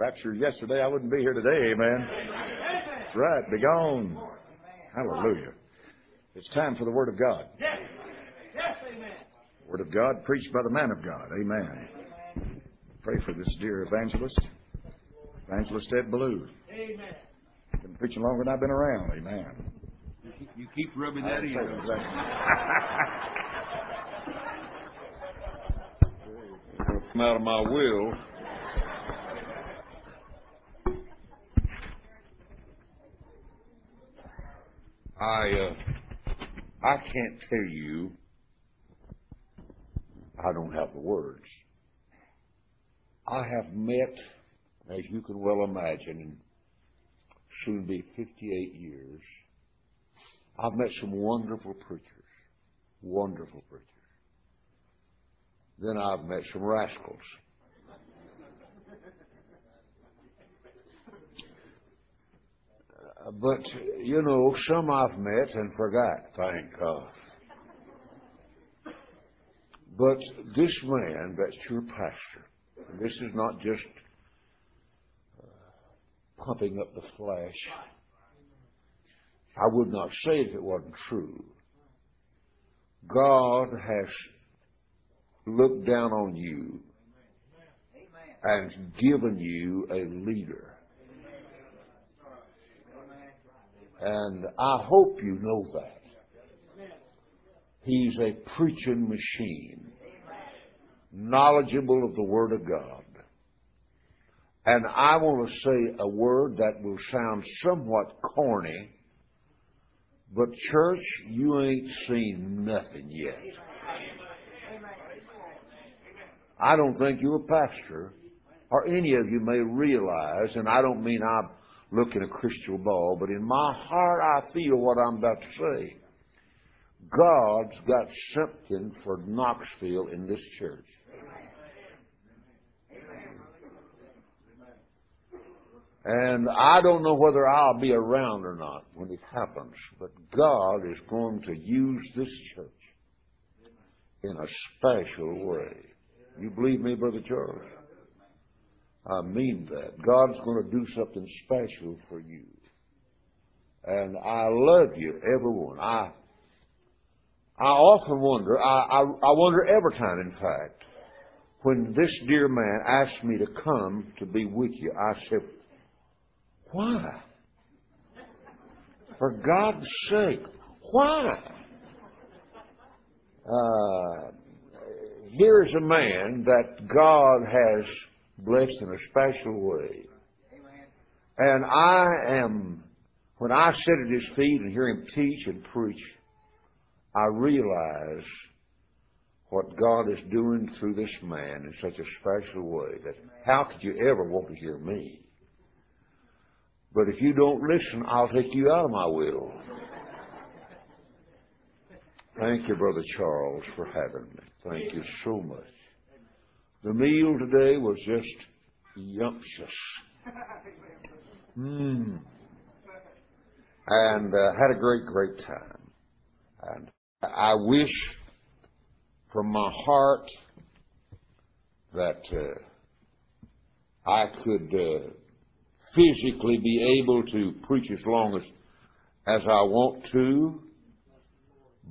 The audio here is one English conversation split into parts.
rapture yesterday, I wouldn't be here today, amen. That's right, be gone. Hallelujah. It's time for the Word of God. Yes. Yes, amen. Word of God preached by the man of God. Amen. Pray for this dear evangelist, Evangelist Ed Blue. Amen. Been preaching longer than I've been around. Amen. You keep- You keep rubbing that in. Come out of my will. I uh, I can't tell you. I don't have the words. I have met, as you can well imagine, in soon be 58 years. I've met some wonderful preachers, wonderful preachers. Then I've met some rascals. But, you know, some I've met and forgot, thank God. But this man, that's your pastor, this is not just uh, pumping up the flesh. I would not say if it wasn't true. God has looked down on you and given you a leader. And I hope you know that. He's a preaching machine, knowledgeable of the Word of God. And I want to say a word that will sound somewhat corny, but church, you ain't seen nothing yet. I don't think you're a pastor, or any of you may realize, and I don't mean I'm looking a crystal ball, but in my heart I feel what I'm about to say. God's got something for Knoxville in this church. And I don't know whether I'll be around or not when it happens, but God is going to use this church in a special way. You believe me, Brother Charles? I mean that. God's going to do something special for you. And I love you, everyone. I I often wonder, I, I, I wonder every time, in fact, when this dear man asked me to come to be with you, I said, why? For God's sake, why? Uh, here's a man that God has blessed in a special way. And I am, when I sit at his feet and hear him teach and preach, I realize what God is doing through this man in such a special way that how could you ever want to hear me? But if you don't listen, I'll take you out of my will. Thank you, Brother Charles, for having me. Thank you so much. The meal today was just yumptious. Mmm. And uh, had a great, great time. And I wish from my heart that uh, I could uh, physically be able to preach as long as as I want to,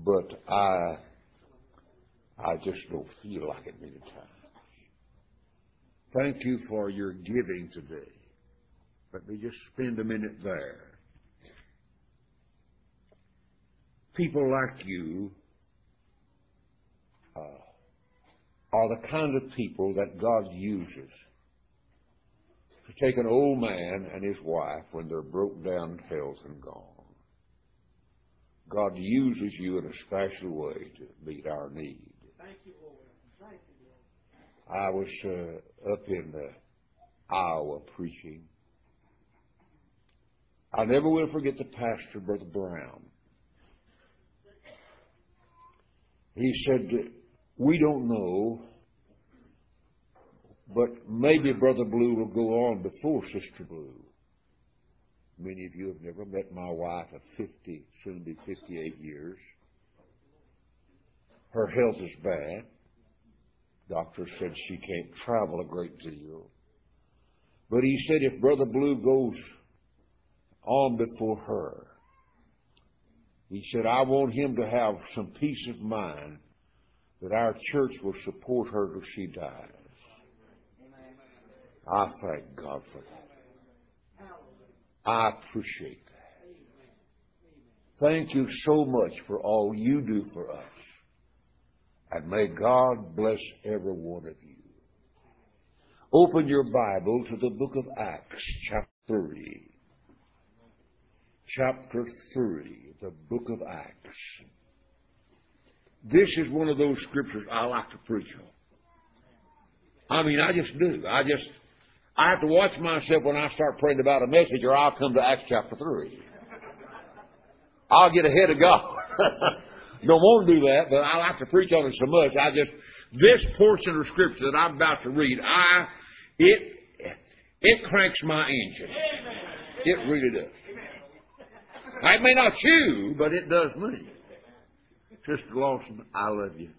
but I I just don't feel like it many times. Thank you for your giving today. Let me just spend a minute there. People like you uh, are the kind of people that God uses to take an old man and his wife when they're broke down, health, and gone. God uses you in a special way to meet our need. Thank you, Lord. Thank you, Lord. I was uh, up in uh, Iowa preaching. I never will forget the pastor, Brother Brown. He said, We don't know, but maybe Brother Blue will go on before Sister Blue. Many of you have never met my wife of 50, soon to be 58 years. Her health is bad. Doctor said she can't travel a great deal. But he said if Brother Blue goes on before her, he said, I want him to have some peace of mind that our church will support her till she dies. I thank God for that. I appreciate that. Thank you so much for all you do for us. And may God bless every one of you. Open your Bible to the book of Acts, chapter 3. Chapter 3, the book of Acts. This is one of those scriptures I like to preach on. I mean, I just do. I just, I have to watch myself when I start praying about a message or I'll come to Acts chapter 3. I'll get ahead of God. Don't want to do that, but I like to preach on it so much. I just, this portion of scripture that I'm about to read, I, it, it cranks my engine. It really does. I may not you, but it does me. Sister Lawson, I love you.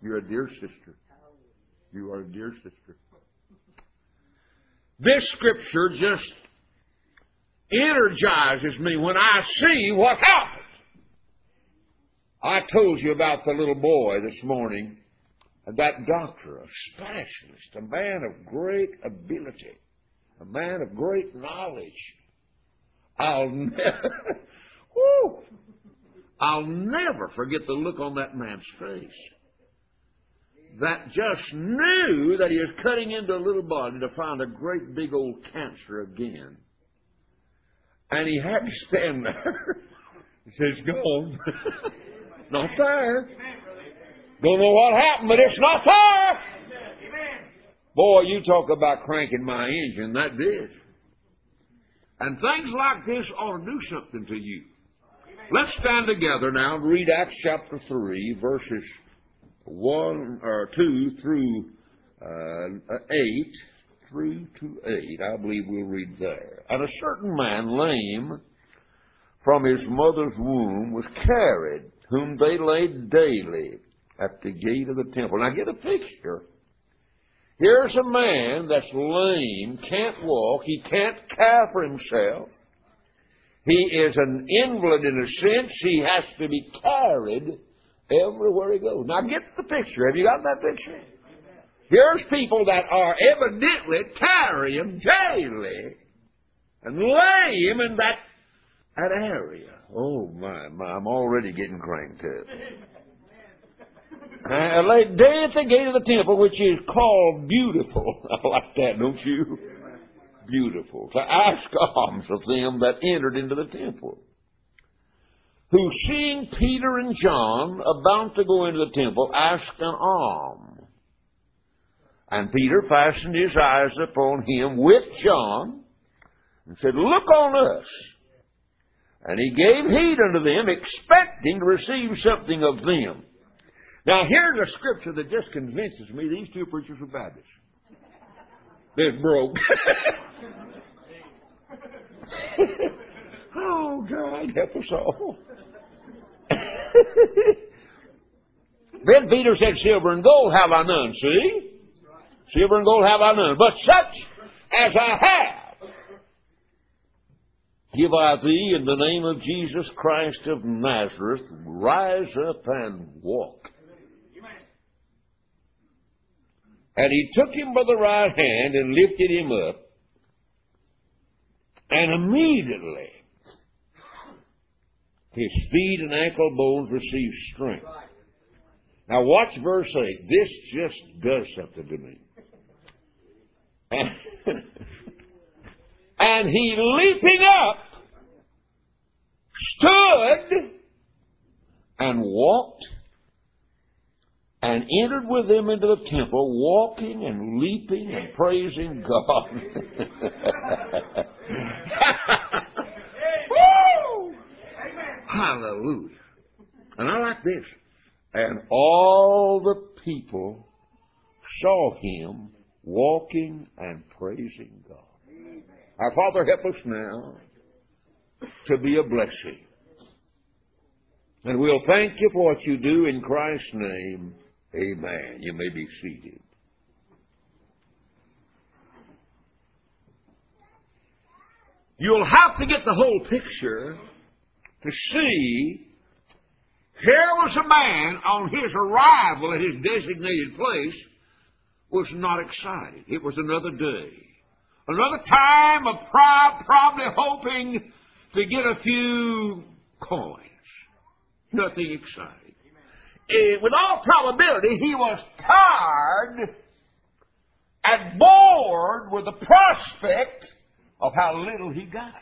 You're a dear sister. You are a dear sister. This scripture just energizes me when I see what happened. I told you about the little boy this morning, that doctor, a specialist, a man of great ability, a man of great knowledge. I'll never, whoo, I'll never forget the look on that man's face. That just knew that he was cutting into a little body to find a great big old cancer again. And he had to stand there. he says, gone. not there. Don't know what happened, but it's not there. Boy, you talk about cranking my engine. That did. And things like this ought to do something to you. Let's stand together now and read Acts chapter 3, verses 1 or 2 through uh, 8, through to 8. I believe we'll read there. And a certain man, lame from his mother's womb, was carried, whom they laid daily at the gate of the temple. Now get a picture. Here's a man that's lame, can't walk, he can't care for himself. He is an invalid in a sense. He has to be carried everywhere he goes. Now get the picture. Have you got that picture? Here's people that are evidently carrying daily and him in that, that area. Oh my, my, I'm already getting cranked up. Uh, laid day at the gate of the temple, which is called Beautiful. I like that, don't you? beautiful, to ask alms of them that entered into the temple. Who, seeing Peter and John about to go into the temple, asked an alms. And Peter fastened his eyes upon him with John and said, Look on us. And he gave heed unto them, expecting to receive something of them. Now, here's a scripture that just convinces me these two preachers were Baptists. They're broke. oh, God, help us all. then Peter said, Silver and gold have I none, see? Silver and gold have I none. But such as I have, give I thee in the name of Jesus Christ of Nazareth, rise up and walk. And he took him by the right hand and lifted him up. And immediately his feet and ankle bones received strength. Now watch verse 8. This just does something to me. And, he leaping up stood and walked and entered with them into the temple, walking and leaping and praising God. Hallelujah. And I like this. And all the people saw him walking and praising God. Our Father, help us now to be a blessing. And we'll thank you for what you do in Christ's name. Amen. You may be seated. you'll have to get the whole picture to see here was a man on his arrival at his designated place was not excited. It was another day. Another time of pride, probably hoping to get a few coins. Nothing exciting. Uh, with all probability, he was tired and bored with the prospect of how little he got.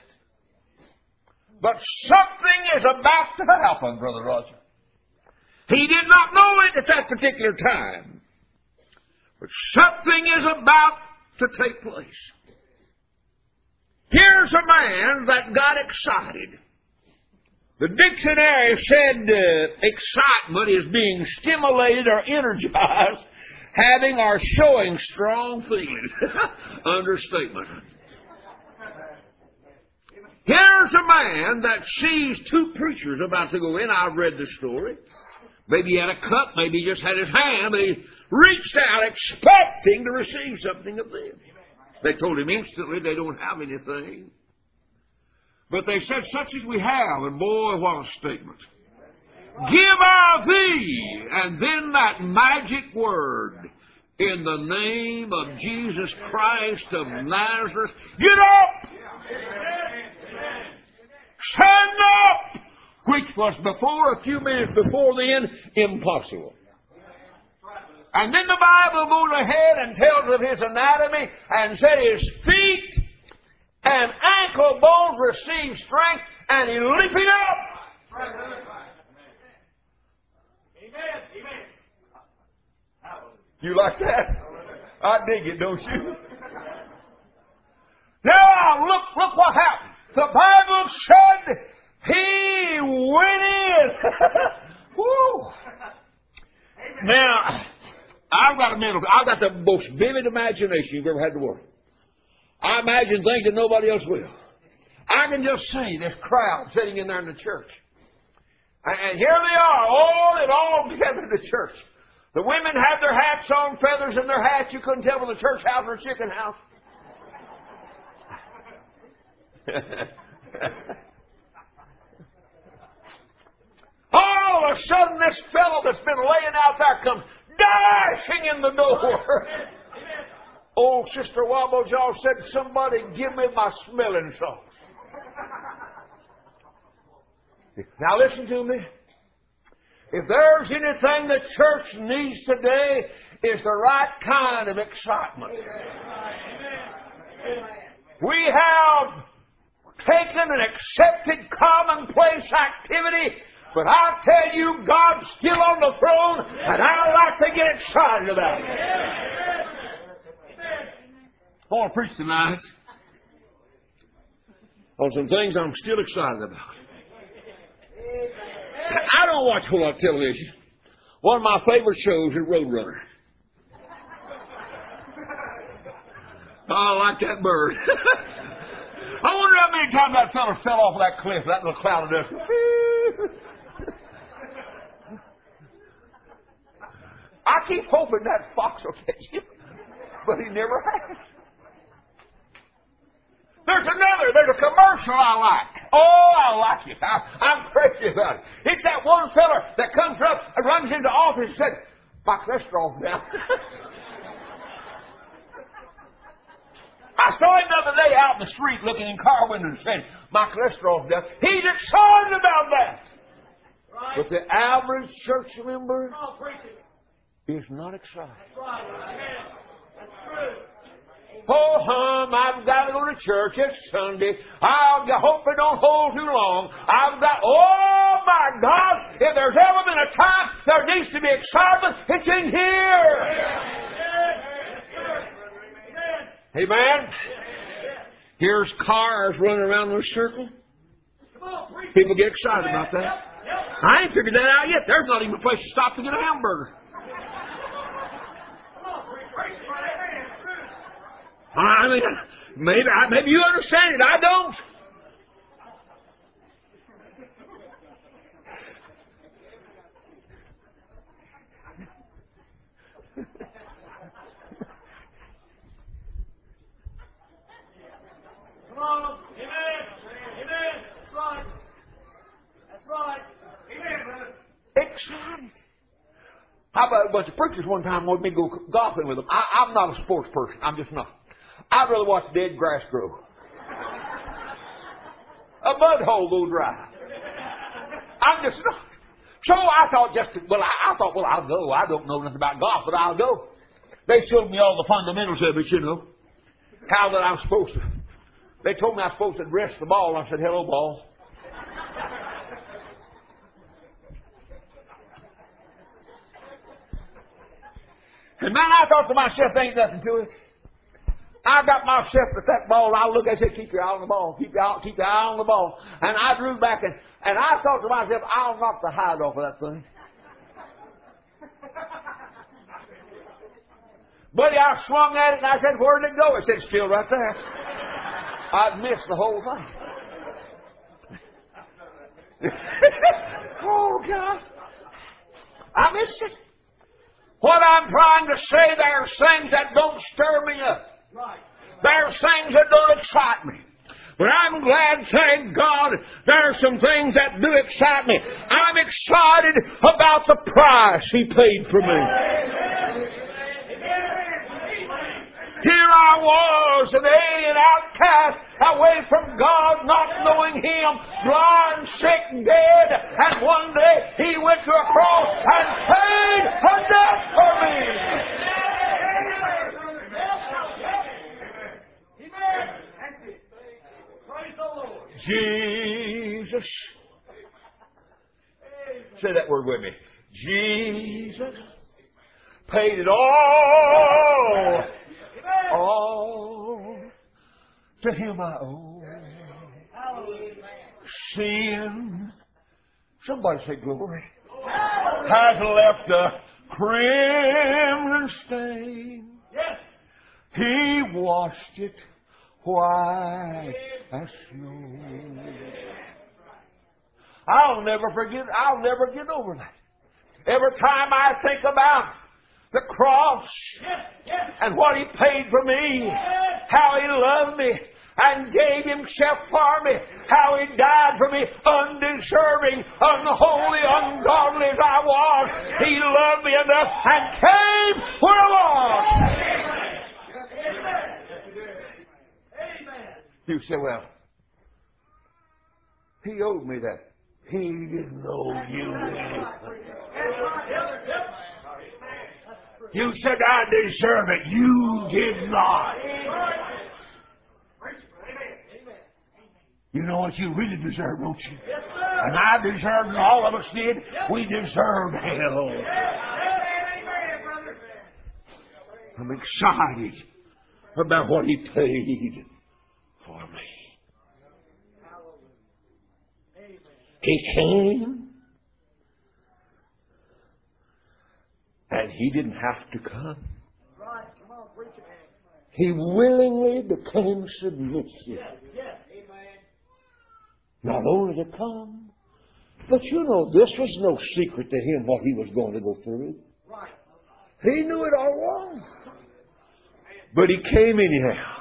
But something is about to happen, Brother Roger. He did not know it at that particular time. But something is about to take place. Here's a man that got excited. The dictionary said uh, excitement is being stimulated or energized, having or showing strong feelings. Understatement. Here's a man that sees two preachers about to go in. I've read the story. Maybe he had a cup, maybe he just had his hand, he reached out expecting to receive something of them. They told him instantly they don't have anything. But they said, such as we have, and boy, what a statement. Give our thee, and then that magic word, in the name of Jesus Christ of Nazareth, get up! Stand up! Which was before, a few minutes before then, impossible. And then the Bible goes ahead and tells of his anatomy and said his feet and ankle bones received strength and he leaping up. Amen. Amen. You like that? I dig it, don't you? Now look, look what happened. The Bible said he went in. Woo! Now, I've got a mental, I've got the most vivid imagination you've ever had to work. I imagine things that nobody else will. I can just see this crowd sitting in there in the church. And here they are, all and all together in the church. The women had their hats on, feathers in their hats. You couldn't tell whether the church house or a chicken house. All of a sudden, this fellow that's been laying out there comes dashing in the door. Old Sister Wobbles, said, Somebody give me my smelling salts. Now listen to me. If there's anything the church needs today, is the right kind of excitement. We have taken and accepted commonplace activity but I tell you, God's still on the throne, and I like to get excited about it. I want to preach tonight on some things I'm still excited about. I don't watch a whole lot of television. One of my favorite shows is Roadrunner. Oh, I like that bird. I wonder how many times that fellow fell off that cliff, that little cloud of dust. I keep hoping that fox will catch him, but he never has. There's another. There's a commercial I like. Oh, I like it. I, I'm crazy about it. It's that one feller that comes up and runs into office and said, "My cholesterol's down." I saw him the other day out in the street looking in car windows and said, "My cholesterol's down." He's excited about that. Right. But the average church member Come on, preach it. Is not excited. That's right. Amen. That's true. Oh, hum, I've got to go to church. It's Sunday. I hope it don't hold too long. I've got, oh my God, if there's ever been a time there needs to be excitement, it's in here. Amen. Here's cars running around in a circle. Come on, preach it. People get excited about that. I ain't figured that out yet. There's not even a place to stop to get a hamburger. I mean, maybe, maybe you understand it. I don't. Excited. How about a bunch of preachers one time wanted me to go golfing with them? I, I'm not a sports person. I'm just not. I'd rather watch dead grass grow. A mud hole go dry. I'm just not. So I thought just, well, I, I thought, well, I'll go. I don't know nothing about golf, but I'll go. They showed me all the fundamentals of it, you know. How that I'm supposed to. They told me I was supposed to rest the ball. I said, hello, ball. And man, I thought to myself, ain't nothing to it. I got myself at that ball. I look, I said, keep your eye on the ball. Keep your eye, keep your eye on the ball. And I drew back and, and I thought to myself, I'll knock the hide off of that thing. Buddy, I swung at it and I said, where did it go? It said, still right there. I'd missed the whole thing. oh, God. I missed it. What I'm trying to say, there are things that don't stir me up. There's things that don't excite me. But I'm glad, thank God, there are some things that do excite me. I'm excited about the price He paid for me. Here I was, an alien outcast, away from God, not knowing Him, blind, sick, dead, and one day He went to a cross and paid a debt for me. Jesus. Say that word with me. Jesus paid it all. All to him I owe. Sin. Somebody say glory. Has left a crimson stain. He washed it white as snow. I'll never forget, I'll never get over that. Every time I think about the cross and what He paid for me, how He loved me and gave Himself for me, how He died for me, undeserving, unholy, ungodly as I was. He loved me enough and came where I was. You say, well, he owed me that. He didn't owe you anything. You said I deserve it. You did not. You know what you really deserve, don't you? And I deserve, and all of us did. We deserve hell. I'm excited about what he paid for me. He came, and he didn't have to come. He willingly became submissive. Not only to come, but you know, this was no secret to him what he was going to go through. He knew it all along. But he came anyhow.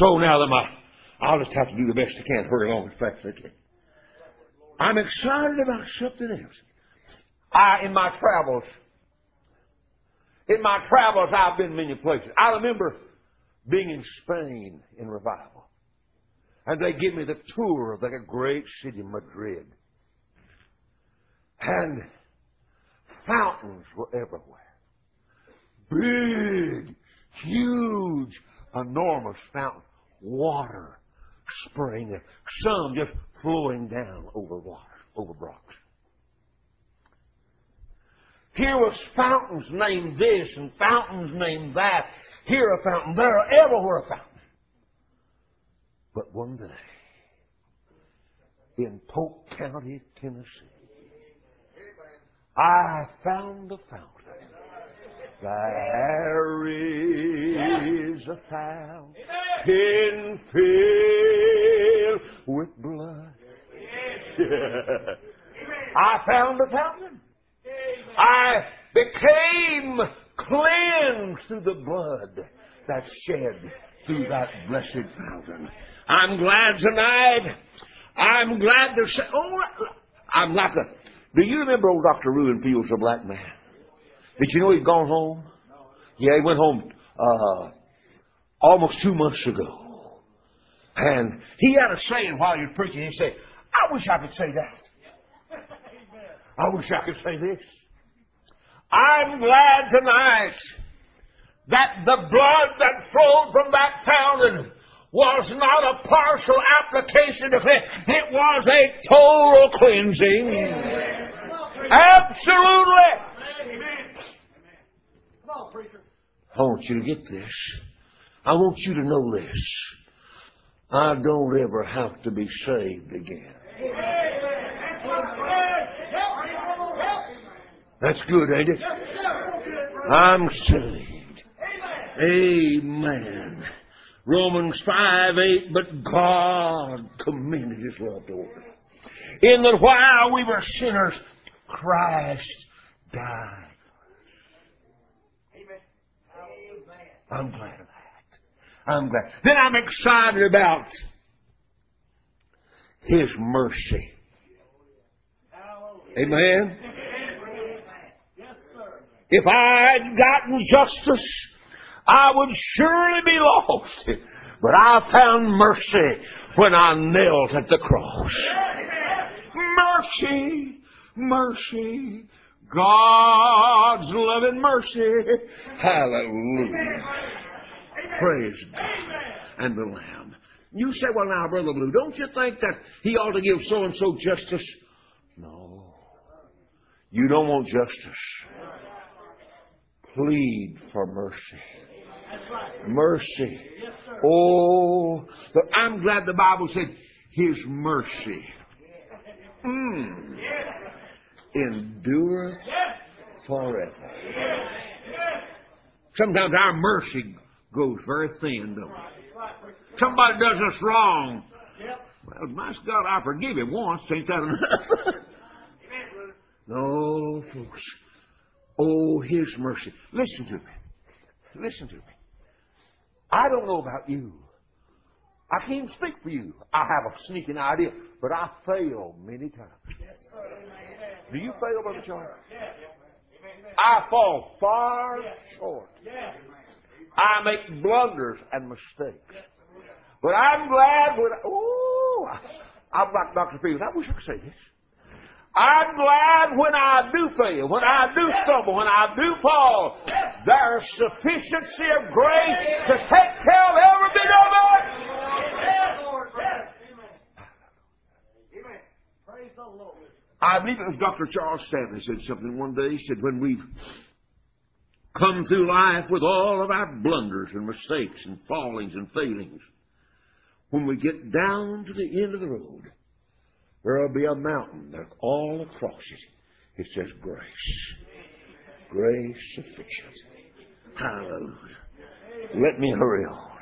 So now that my, I'll just have to do the best I can, hurry along as fast as I can. I'm excited about something else. I, in my travels, in my travels, I've been many places. I remember being in Spain in revival. And they give me the tour of that great city, Madrid. And fountains were everywhere. Big, huge, enormous fountains. Water spraying, some just flowing down over water, over rocks. Here was fountains named this and fountains named that. Here a fountain, there, everywhere a fountain. But one day, in Polk County, Tennessee, I found a fountain. There is a fountain filled with blood. I found a fountain. I became cleansed through the blood that's shed through that blessed fountain. I'm glad tonight. I'm glad to say, oh, I'm like a Do you remember old Dr. Reuben Fields, a black man? Did you know he'd gone home? Yeah, he went home uh, almost two months ago. And he had a saying while he was preaching. He said, I wish I could say that. I wish I could say this. I'm glad tonight that the blood that flowed from that fountain was not a partial application of it. It was a total cleansing. Absolutely. I want you to get this. I want you to know this. I don't ever have to be saved again. That's good, ain't it? I'm saved. Amen. Romans 5 8, but God commended his love toward us. In that while we were sinners, Christ died. I'm glad of that. I'm glad. Then I'm excited about His mercy. Amen. If I had gotten justice, I would surely be lost. But I found mercy when I knelt at the cross. Mercy, mercy, God's loving mercy. Hallelujah. Praise God and the Lamb. You say, well, now, Brother Blue, don't you think that he ought to give so and so justice? No. You don't want justice. Plead for mercy. Mercy. Oh, but I'm glad the Bible said His mercy. Mm. Endureth forever. Sometimes our mercy goes very thin, don't it? Somebody does us wrong. Well, my God, I forgive him once. Ain't that enough? no, folks. Oh, His mercy. Listen to me. Listen to me. I don't know about you. I can't speak for you. I have a sneaking idea, but I fail many times. Do you fail, Brother Charles? I fall far short. I make blunders and mistakes. But I'm glad when, oh, I'm like Dr. Fields. I wish I could say this. I'm glad when I do fail, when I do stumble, when I do fall, there's sufficiency of grace to take care of every bit of it. Praise the Lord. I believe it was Dr. Charles Stanley said something one day. He said, when we've come through life with all of our blunders and mistakes and fallings and failings, when we get down to the end of the road, there'll be a mountain that all across it, it says grace. Grace sufficient. Hallelujah. Let me hurry on.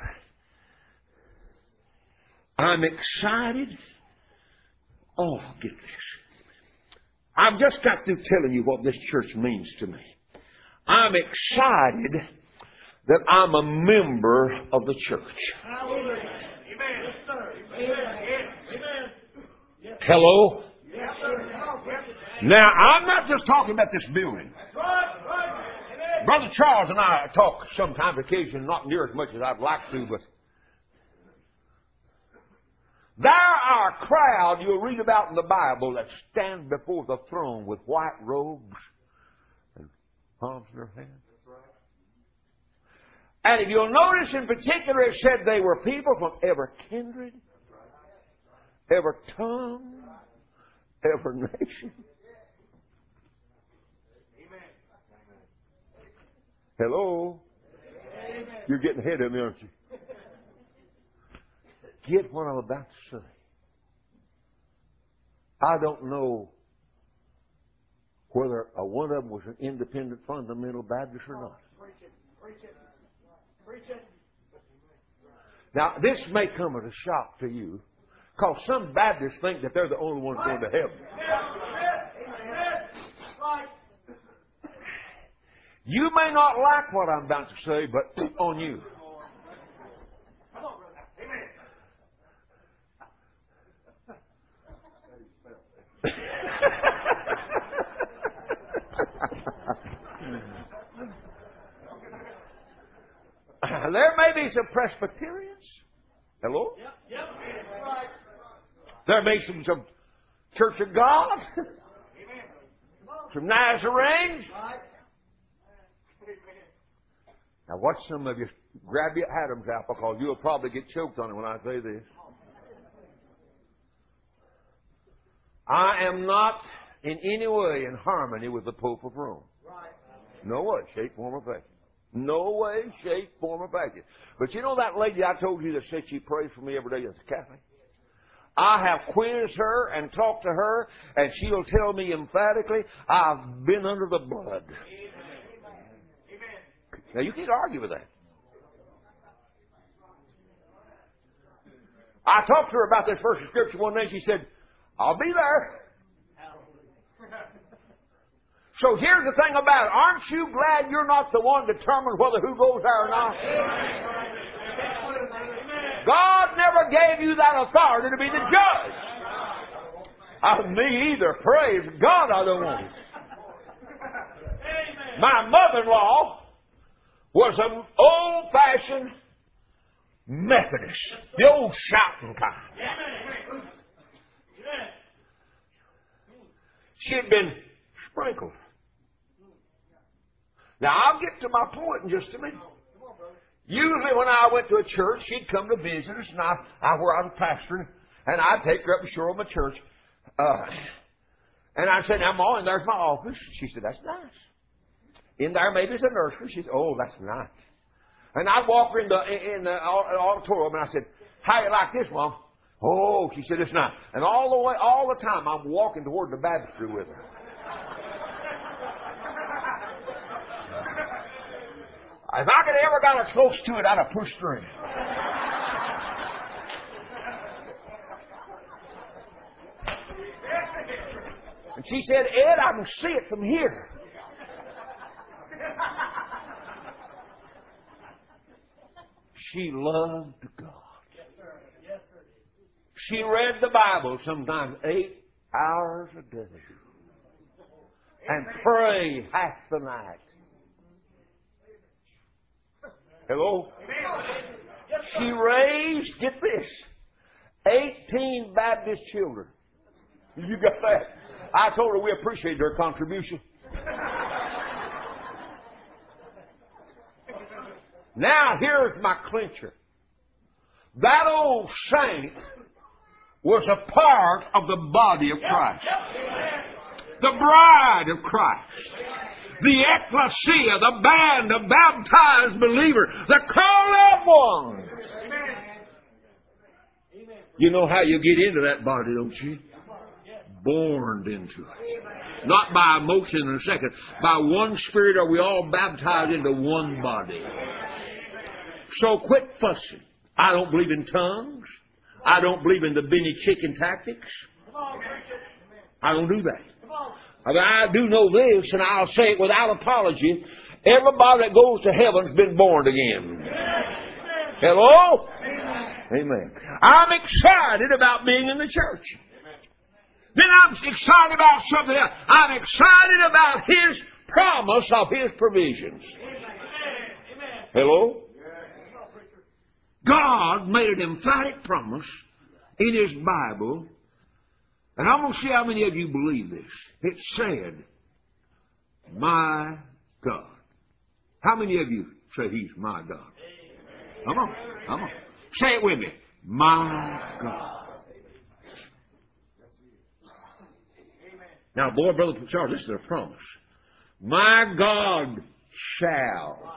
I'm excited. Oh, get this. I've just got through telling you what this church means to me. I'm excited that I'm a member of the church. Hello? Now, I'm not just talking about this building. Brother Charles and I talk sometimes, occasionally, not near as much as I'd like to, but there are a crowd you'll read about in the Bible that stand before the throne with white robes and palms in their hands. And if you'll notice in particular, it said they were people from every kindred, every tongue, every nation. Hello? You're getting ahead of me, aren't you? Get what I'm about to say. I don't know whether a one of them was an independent fundamental Baptist or not. Now, this may come as a shock to you, because some Baptists think that they're the only ones going to heaven. You may not like what I'm about to say, but on you. Come on, brother. Amen. There may be some Presbyterians. Hello? Yep. There may be some, some Church of God. some Nazarenes. Right. Now watch some of you grab your Adam's apple because you'll probably get choked on it when I say this. I am not in any way in harmony with the Pope of Rome. No way, shape, form, or fashion. No way, shape, form, or fashion. But you know that lady I told you that said she prays for me every day at the cafe? I have quizzed her and talked to her, and she'll tell me emphatically, I've been under the blood. Now, you can't argue with that. I talked to her about this verse of Scripture one day. She said, I'll be there. So here's the thing about it. Aren't you glad you're not the one determined whether who goes there or not? God never gave you that authority to be the judge. Of me either. Praise God, I don't want it. My mother-in-law was an old-fashioned Methodist, the old shouting kind. She had been sprinkled. Now, I'll get to my point in just a minute. Usually, when I went to a church, she'd come to visit us, and I, I where I was pastoring, and I'd take her up to show her my church. Uh, and I'd say, "Now, Ma, and there's my office." She said, "That's nice." In there, maybe it's a nursery. She said, "Oh, that's nice." And I'd walk her in the in the auditorium, and I said, "How you like this, Mom?" Oh, she said, "It's nice." And all the way, all the time, I'm walking toward the baptistry with her. If I could ever got as close to it, I'd have pushed in. And she said, Ed, I can see it from here. She loved God. She read the Bible sometimes eight hours a day and prayed half the night. Hello? She raised, get this, 18 Baptist children. You got that? I told her we appreciated her contribution. Now, here's my clincher. That old saint was a part of the body of Christ. The bride of Christ the ecclesia, the band of baptized believers, the called out ones. You know how you get into that body, don't you? Born into it. Not by emotion in a second. By one spirit are we all baptized into one body. So quit fussing. I don't believe in tongues. I don't believe in the Benny chicken tactics. I don't do that. I do know this, and I'll say it without apology. Everybody that goes to heaven's been born again. Hello? Amen. I'm excited about being in the church. Then I'm excited about something else. I'm excited about His promise of His provisions. Hello? God made an emphatic promise in His Bible and I'm going to see how many of you believe this. It said, My God. How many of you say He's my God? Come on, come on. Say it with me. My God. Now, boy, Brother Charles, this is a promise. My God shall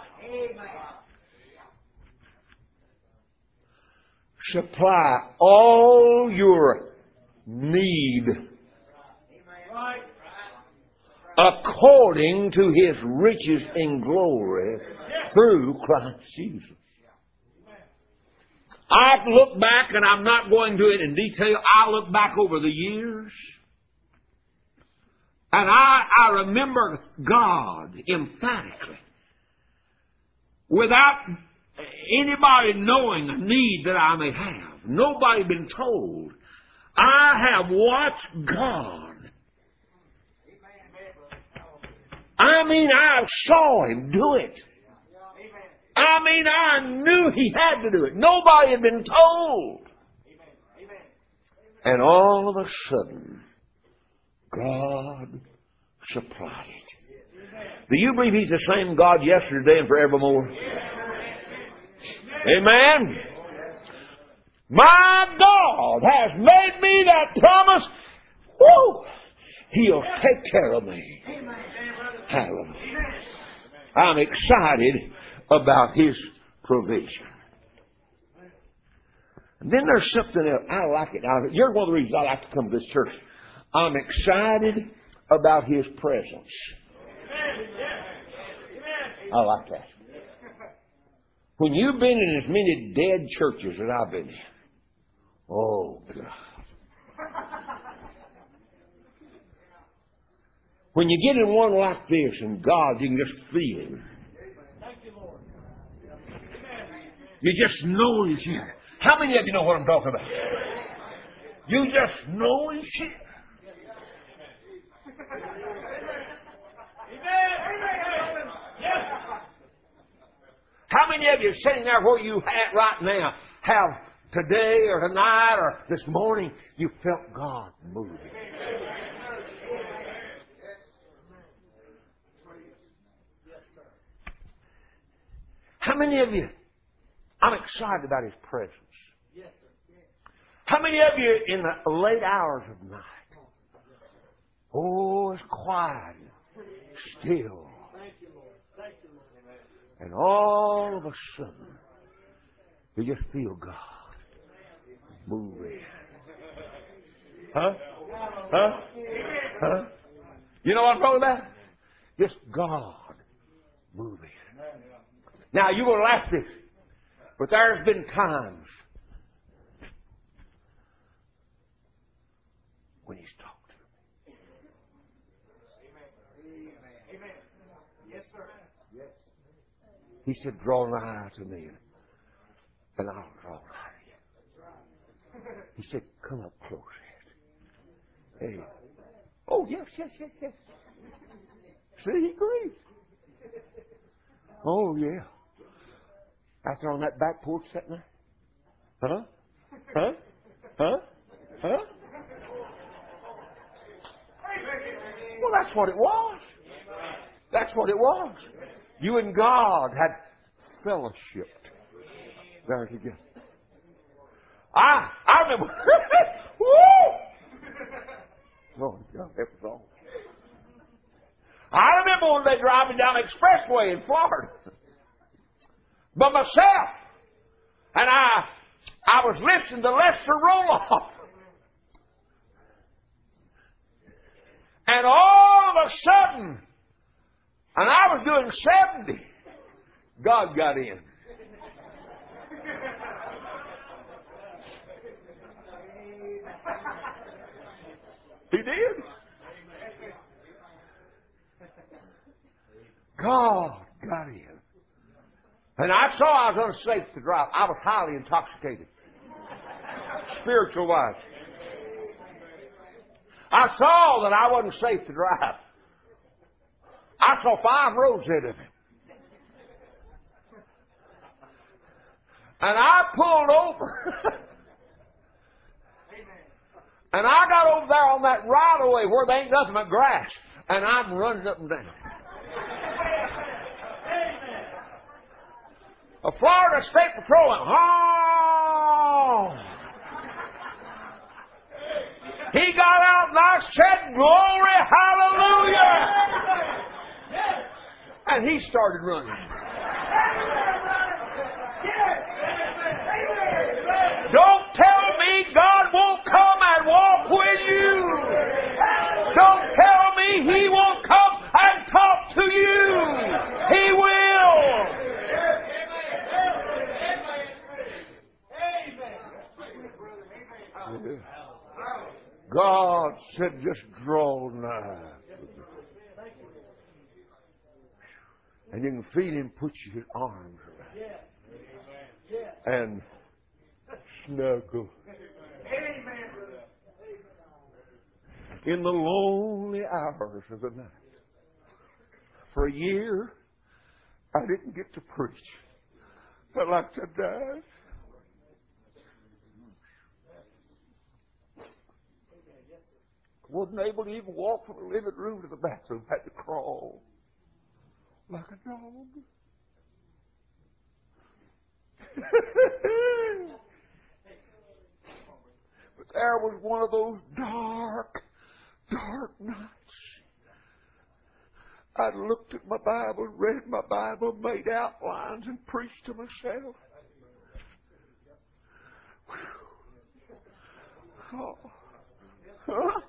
supply all your need according to his riches in glory through Christ Jesus. I look back, and I'm not going to it in detail. I look back over the years, and I, I remember God emphatically, without anybody knowing a need that I may have, nobody been told. I have watched God. I mean, I saw Him do it. I mean, I knew he had to do it. Nobody had been told. And all of a sudden, God supplied it. Do you believe He's the same God yesterday and forevermore? Amen. My God has made me that promise. Woo! He'll take care of me. Hallelujah. I'm excited about His provision. And then there's something else. I like it. You're one of the reasons I like to come to this church. I'm excited about His presence. I like that. When you've been in as many dead churches as I've been in, oh God. When you get in one like this and God, you can just feel Him. You just know He's here. How many of you know what I'm talking about? You just know He's here. How many of you sitting there where you at right now have today or tonight or this morning you felt God moving? How many of you? I'm excited about His presence. How many of you in the late hours of night? Oh, it's quiet, still. And all of a sudden, you just feel God moving. Huh? Huh? Huh? You know what I'm talking about? Just God moving. Now, you will laugh this, but there's been times when He's talked to. He said, Draw nigh to me, and I'll draw nigh to. He said, Come up close. Ed. Hey. Oh, yes, yes, yes, yes. See, he agrees. Oh, yeah. After on that back porch sitting there? Huh? Huh? Huh? Huh? Well, that's what it was. That's what it was. You and God had fellowshiped there together. I I remember. Woo! Oh God, that was all. I remember when they driving down the expressway in Florida by myself, and I I was listening to Lester Roloff, and all of a sudden, and I was doing seventy, God got in. He did. God got in. And I saw I was unsafe to drive. I was highly intoxicated. Spiritual wise. I saw that I wasn't safe to drive. I saw five roads ahead of him. And I pulled over. and I got over there on that right away where there ain't nothing but grass. And I'm running up and down. A Florida State Patrolman. Oh! He got out and I said, Glory, hallelujah! And he started running. Don't tell me God won't come and walk with you. Don't tell me He won't come and talk to you. He will. God said, just draw nigh. And you can feel Him put your arms around. And snuggle. In the lonely hours of the night. For a year, I didn't get to preach. I like to Wasn't able to even walk from the living room to the bathroom. Had to crawl like a dog. but there was one of those dark, dark nights. I looked at my Bible, read my Bible, made outlines, and preached to myself. Oh. Huh?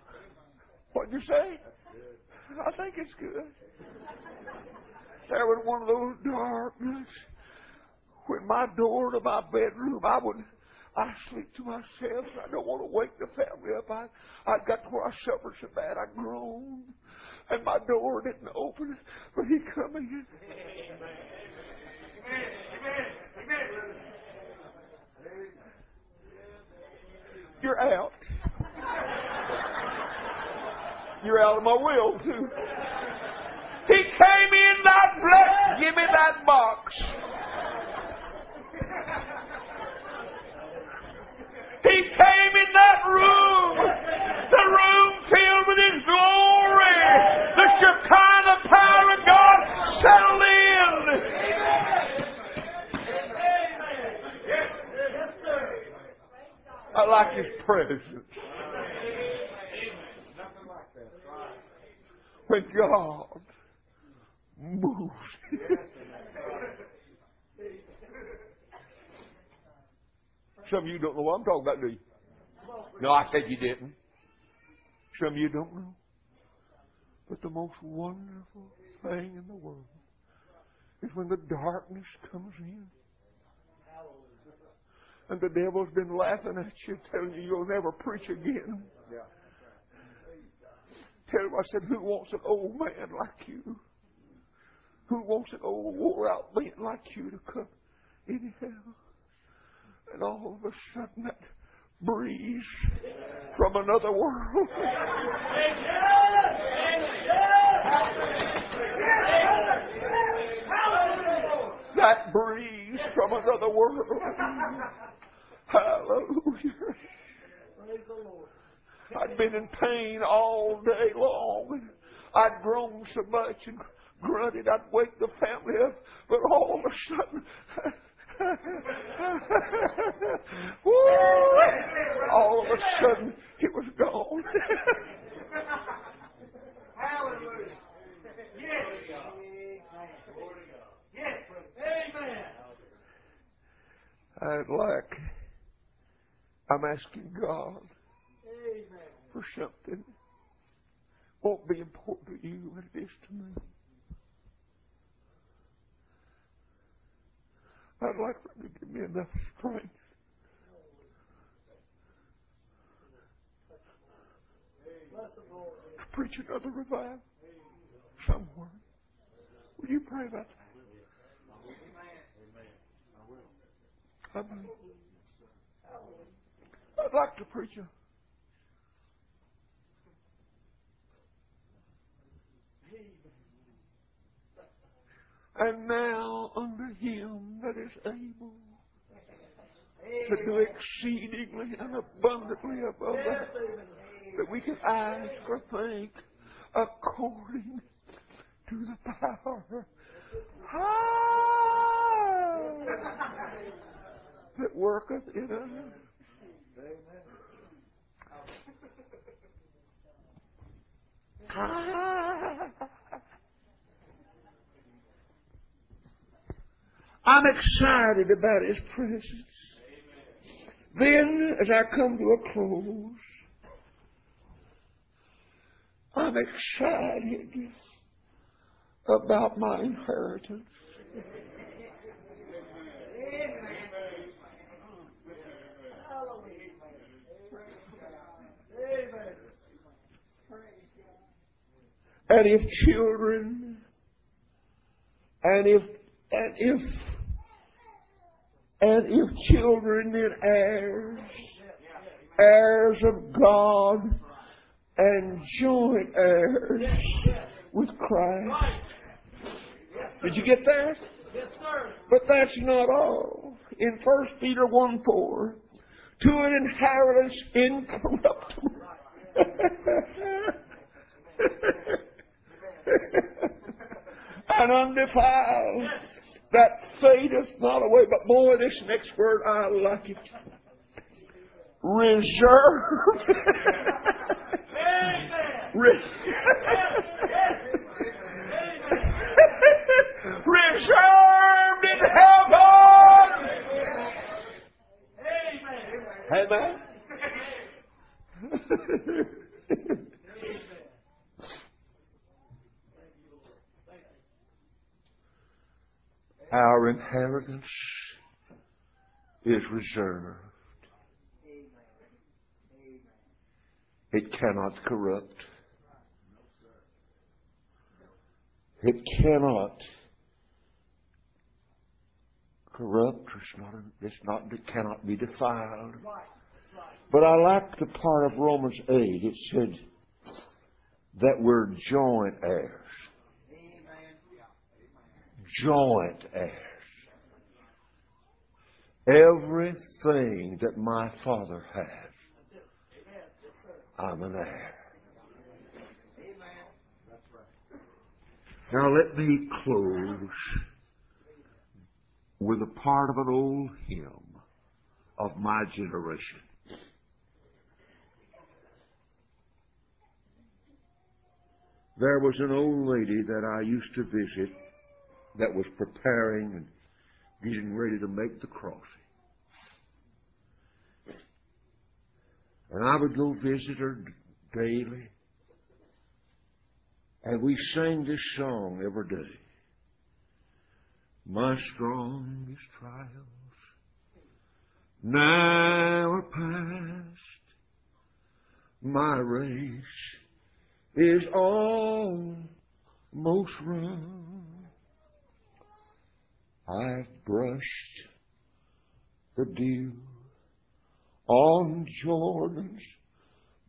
What'd you say? I think it's good. There was one of those dark nights when my door to my bedroom, I would, I sleep to myself. I don't want to wake the family up. I, I got to where I suffered so bad, I groaned, and my door didn't open, but he come in. You're out. You're out of my will too. He came in that blessed. Give me that box. He came in that room. The room filled with His glory. The Shekinah power of God settled in. I like His presence. When God moves. Some of you don't know what I'm talking about, do you? No, I said you didn't. Some of you don't know. But the most wonderful thing in the world is when the darkness comes in. And the devil's been laughing at you, telling you you'll never preach again. Tell I said, who wants an old man like you? Who wants an old wore out man like you to come anyhow? And all of a sudden that breeze from another world. that breeze from another world. Hallelujah. I'd been in pain all day long. I'd groaned so much and grunted I'd wake the family up, but all of a sudden, woo, all of a sudden it was gone. Hallelujah. Yes. Yes. Amen. I'd like, I'm asking God. For something. Won't be important to you, but it is to me. I'd like for him to give me enough strength to preach another revival somewhere. Will you pray about that? I mean, I'd like to preach a And now unto him that is able to do exceedingly and abundantly above that that we can ask or think according to the power that worketh in us. Ah. I'm excited about His presence. Then, as I come to a close, I'm excited about my inheritance. And if children, and if, and if, and if children and heirs, heirs of God, and joint heirs with Christ. Did you get that? Yes, sir. But that's not all. In 1 Peter 1 4, to an inheritance incorruptible. and undefiled, that fadeth not away. But boy, this next word, I like it. Reserved. Amen. Re- Reserved in heaven. Amen. Amen. Our inheritance is reserved. It cannot corrupt. It cannot corrupt. It's not. It's not. It cannot be defiled. But I like the part of Romans eight. It said that we're joint heirs. Joint heirs. Everything that my father has, I'm an heir. Now let me close with a part of an old hymn of my generation. There was an old lady that I used to visit that was preparing and getting ready to make the crossing. And I would go visit her daily. And we sang this song every day. My strongest trials now are past. My race is almost run. I've brushed the dew on Jordan's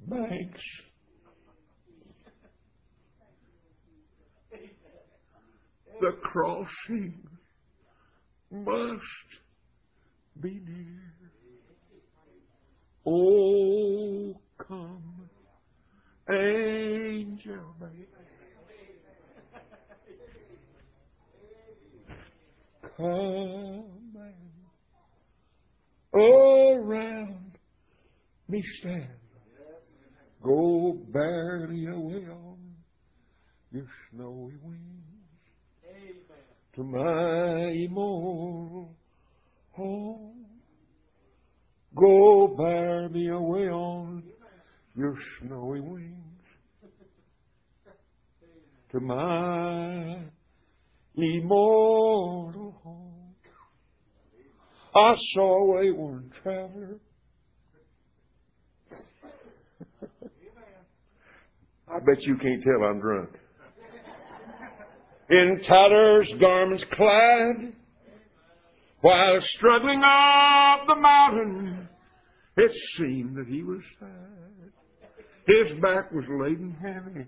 banks. The crossing must be near. Oh, come, angel. Come and around me stand. Go barely away on your snowy wings to my immortal home. Go bear me away on your snowy wings to my immortal home. I saw a wayward traveler. I bet you can't tell I'm drunk. In tatters, garments clad, while struggling up the mountain, it seemed that he was sad. His back was laden heavy,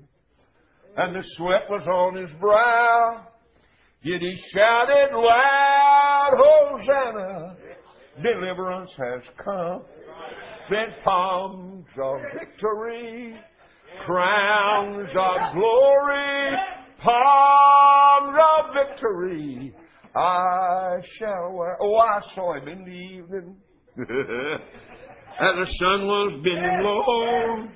and the sweat was on his brow. Yet he shouted loud, Hosanna, deliverance has come. Then palms of victory, crowns of glory, palms of victory, I shall wear. Oh, I saw him in the evening. As the sun was bending low,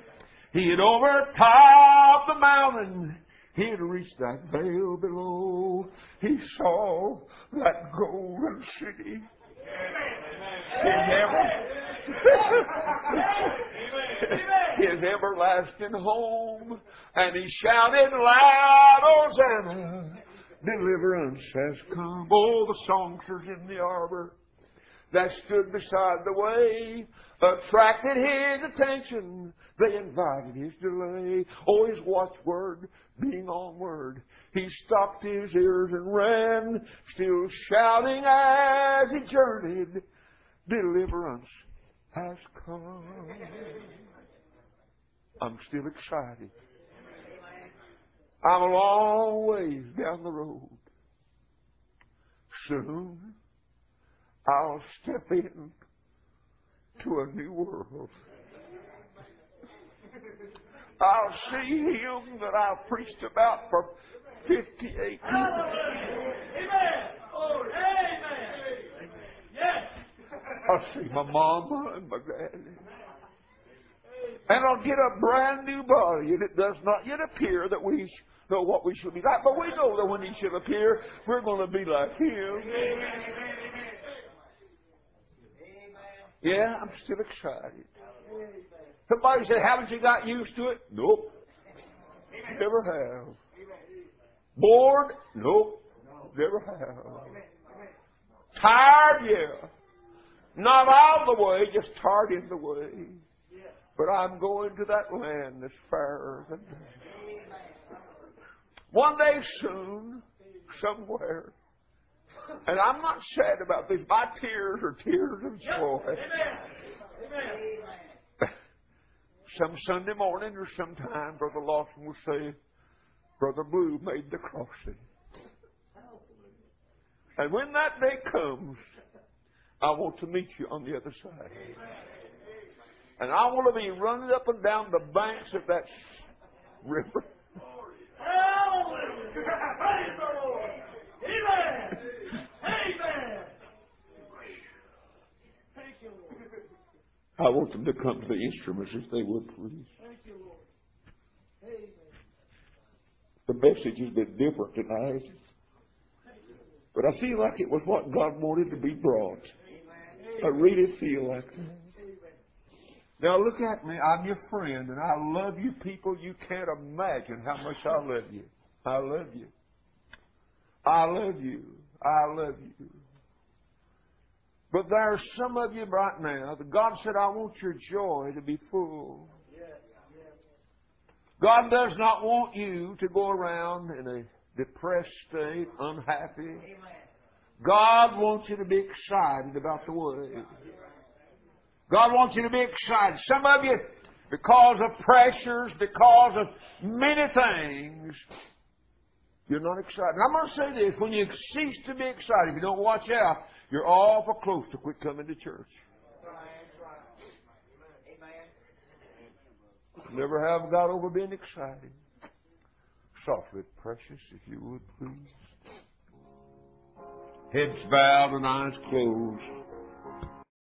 he had overtopped the mountain. He had reached that vale below. He saw that golden city. His, ever, his everlasting home. And he shouted loud, Hosanna, deliverance has come. Oh, the songsters in the arbor that stood beside the way attracted his attention. They invited his delay. Oh, his watchword being onward. He stopped his ears and ran, still shouting as he journeyed, deliverance has come. I'm still excited. I'm a long ways down the road. soon I'll step in to a new world. I'll see him that I've preached about for 58 years. Amen. Lord, amen. Yes. I'll see my mama and my daddy. And I'll get a brand new body, and it does not yet appear that we know what we shall be like, but we know that when he shall appear, we're going to be like him. Amen. Yeah, I'm still excited. Somebody said, haven't you got used to it? Nope. Never have. Bored? Nope. Never have. Tired? Yeah. Not out of the way, just tired in the way. But I'm going to that land that's fairer than that. One day soon, somewhere. And I'm not sad about this. My tears are tears of joy. Amen. Amen. Some Sunday morning or sometime, Brother Lawson will say, Brother Blue made the crossing. And when that day comes, I want to meet you on the other side. And I want to be running up and down the banks of that river. Hallelujah. Praise the Lord. Amen. Amen. Thank you, Lord. I want them to come to the instruments if they would, please. Thank you, Lord. Amen. The message has been different tonight. But I feel like it was what God wanted to be brought. I really feel like that. Now look at me. I'm your friend, and I love you people. You can't imagine how much I love you. I love you. I love you. I love you. But there are some of you right now that God said, I want your joy to be full. God does not want you to go around in a depressed state, unhappy. God wants you to be excited about the Word. God wants you to be excited. Some of you, because of pressures, because of many things, you're not excited. And I'm going to say this when you cease to be excited, if you don't watch out, you're awful close to quit coming to church. Never have got over being excited. Softly, precious, if you would, please. Heads bowed and eyes closed.